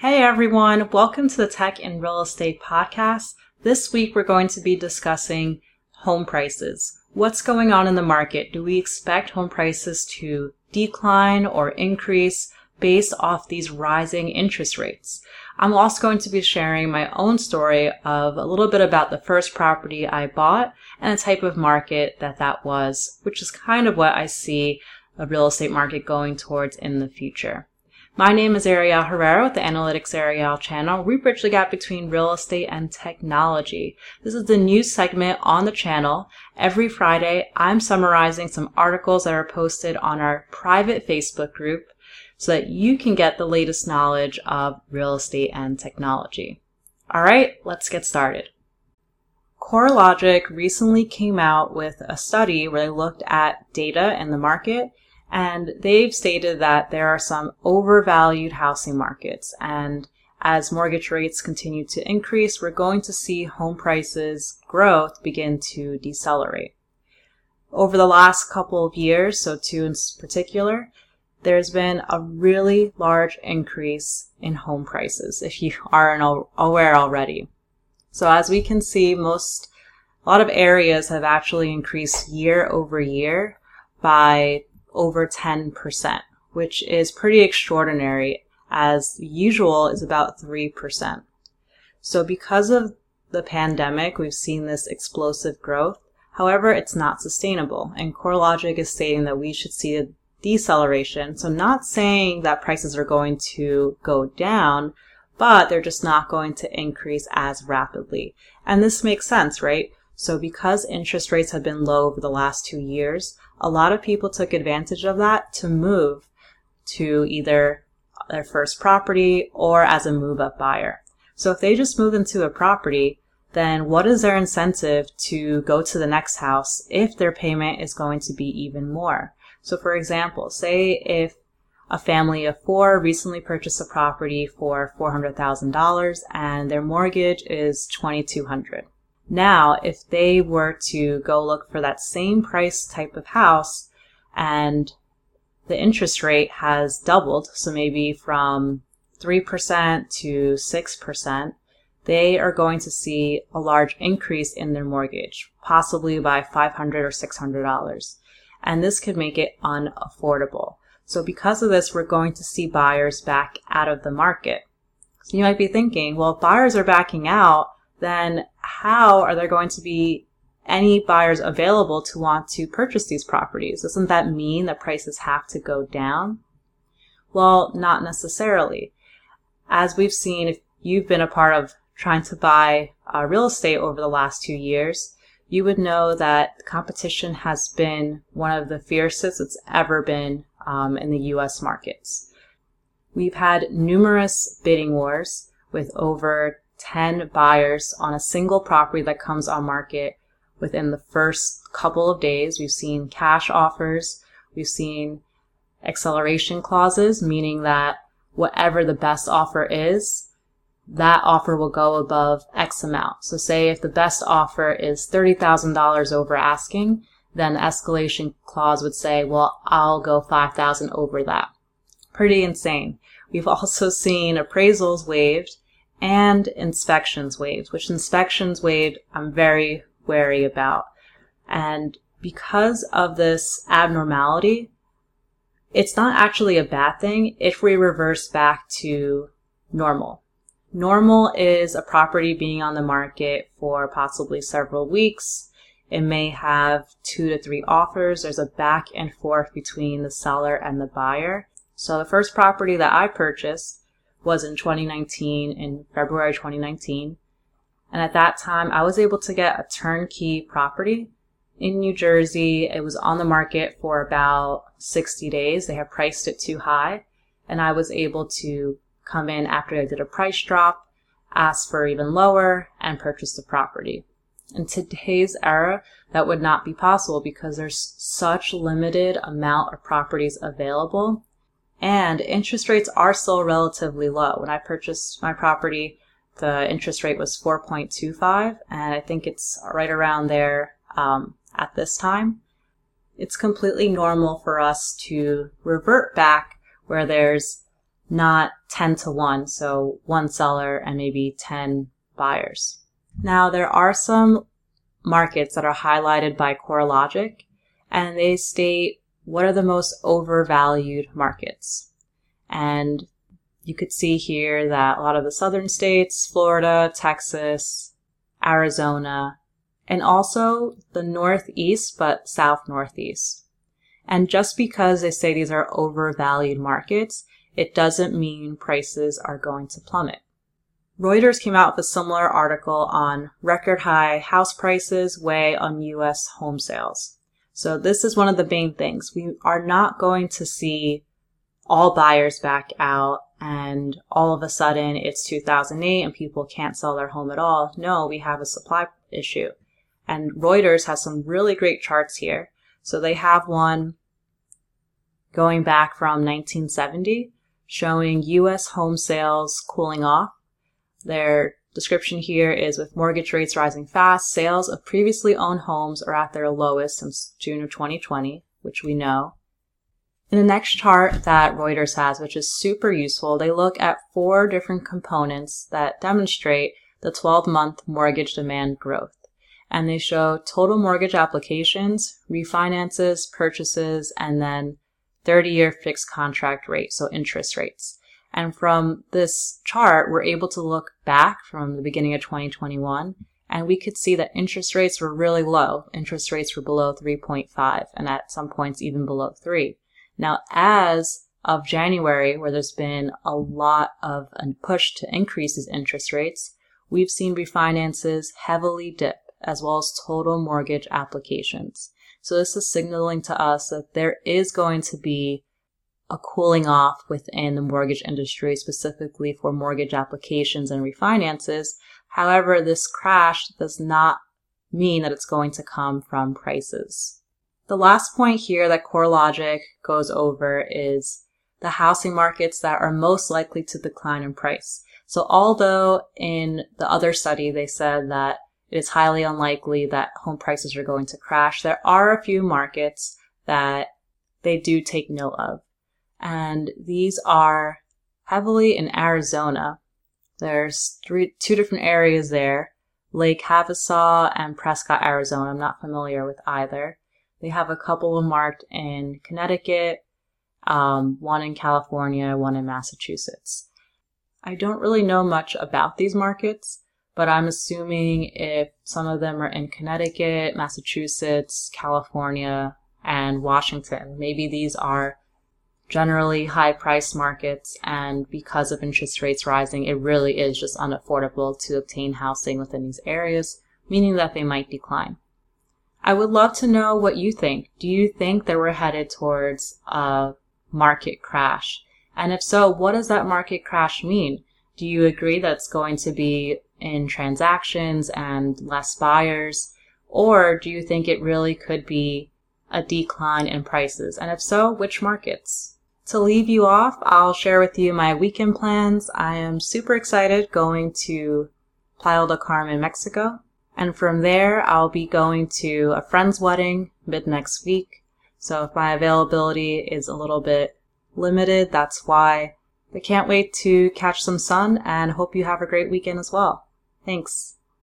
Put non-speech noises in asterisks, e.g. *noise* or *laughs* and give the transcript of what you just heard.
Hey everyone, welcome to the Tech and Real Estate Podcast. This week we're going to be discussing home prices. What's going on in the market? Do we expect home prices to decline or increase based off these rising interest rates? I'm also going to be sharing my own story of a little bit about the first property I bought and the type of market that that was, which is kind of what I see a real estate market going towards in the future. My name is Ariel Herrera with the Analytics Ariel channel. We bridge the gap between real estate and technology. This is the news segment on the channel. Every Friday, I'm summarizing some articles that are posted on our private Facebook group so that you can get the latest knowledge of real estate and technology. All right, let's get started. CoreLogic recently came out with a study where they looked at data in the market and they've stated that there are some overvalued housing markets. And as mortgage rates continue to increase, we're going to see home prices growth begin to decelerate. Over the last couple of years, so two in particular, there's been a really large increase in home prices, if you *laughs* aren't aware already. So as we can see, most, a lot of areas have actually increased year over year by over 10%, which is pretty extraordinary as usual is about 3%. So because of the pandemic, we've seen this explosive growth. However, it's not sustainable and CoreLogic is stating that we should see a deceleration. So not saying that prices are going to go down, but they're just not going to increase as rapidly. And this makes sense, right? So because interest rates have been low over the last two years, a lot of people took advantage of that to move to either their first property or as a move up buyer. So if they just move into a property, then what is their incentive to go to the next house if their payment is going to be even more? So for example, say if a family of four recently purchased a property for $400,000 and their mortgage is 2200 now, if they were to go look for that same price type of house and the interest rate has doubled, so maybe from 3% to 6%, they are going to see a large increase in their mortgage, possibly by $500 or $600. And this could make it unaffordable. So because of this, we're going to see buyers back out of the market. So you might be thinking, well, if buyers are backing out, then how are there going to be any buyers available to want to purchase these properties? Doesn't that mean that prices have to go down? Well, not necessarily. As we've seen, if you've been a part of trying to buy uh, real estate over the last two years, you would know that competition has been one of the fiercest it's ever been um, in the U.S. markets. We've had numerous bidding wars with over 10 buyers on a single property that comes on market within the first couple of days. We've seen cash offers. We've seen acceleration clauses, meaning that whatever the best offer is, that offer will go above X amount. So say if the best offer is $30,000 over asking, then the escalation clause would say, well, I'll go 5,000 over that. Pretty insane. We've *laughs* also seen appraisals waived and inspections waived, which inspections waived I'm very wary about. And because of this abnormality, it's not actually a bad thing if we reverse back to normal. Normal is a property being on the market for possibly several weeks. It may have two to three offers. There's a back and forth between the seller and the buyer. So the first property that I purchased, was in 2019, in February 2019. And at that time, I was able to get a turnkey property in New Jersey. It was on the market for about 60 days. They had priced it too high. And I was able to come in after I did a price drop, ask for even lower, and purchase the property. In today's era, that would not be possible because there's such limited amount of properties available and interest rates are still relatively low. When I purchased my property, the interest rate was 4.25, and I think it's right around there um, at this time. It's completely normal for us to revert back where there's not 10 to 1, so one seller and maybe 10 buyers. Now, there are some markets that are highlighted by CoreLogic, and they state what are the most overvalued markets. And you could see here that a lot of the southern states, Florida, Texas, Arizona, and also the northeast, but south northeast. And just because they say these are overvalued markets, it doesn't mean prices are going to plummet. Reuters came out with a similar article on record high house prices weigh on US home sales. So this is one of the main things. We are not going to see all buyers back out and all of a sudden it's 2008 and people can't sell their home at all. No, we have a supply issue. And Reuters has some really great charts here. So they have one going back from 1970 showing US home sales cooling off. Their description here is with mortgage rates rising fast, sales of previously owned homes are at their lowest since June of 2020, which we know. In the next chart that Reuters has, which is super useful, they look at four different components that demonstrate the 12 month mortgage demand growth. And they show total mortgage applications, refinances, purchases, and then 30 year fixed contract rate, so interest rates. And from this chart, we're able to look back from the beginning of 2021 and we could see that interest rates were really low. Interest rates were below 3.5 and at some points even below 3. Now, as of January, where there's been a lot of a push to increase these interest rates, we've seen refinances heavily dip as well as total mortgage applications. So this is signaling to us that there is going to be a cooling off within the mortgage industry, specifically for mortgage applications and refinances. However, this crash does not mean that it's going to come from prices. The last point here that CoreLogic goes over is the housing markets that are most likely to decline in price. So although in the other study they said that it is highly unlikely that home prices are going to crash. There are a few markets that they do take note of. And these are heavily in Arizona. There's three, two different areas there. Lake Havasu and Prescott, Arizona. I'm not familiar with either. They have a couple marked in Connecticut, um, one in California, one in Massachusetts. I don't really know much about these markets, but I'm assuming if some of them are in Connecticut, Massachusetts, California, and Washington, maybe these are generally high priced markets and because of interest rates rising, it really is just unaffordable to obtain housing within these areas, meaning that they might decline. I would love to know what you think. Do you think that we're headed towards a market crash? And if so, what does that market crash mean? Do you agree that's going to be in transactions and less buyers? Or do you think it really could be a decline in prices? And if so, which markets? To leave you off, I'll share with you my weekend plans. I am super excited going to Playa del Carmen, Mexico. And from there, I'll be going to a friend's wedding mid next week. So if my availability is a little bit limited, that's why. I can't wait to catch some sun and hope you have a great weekend as well. Thanks.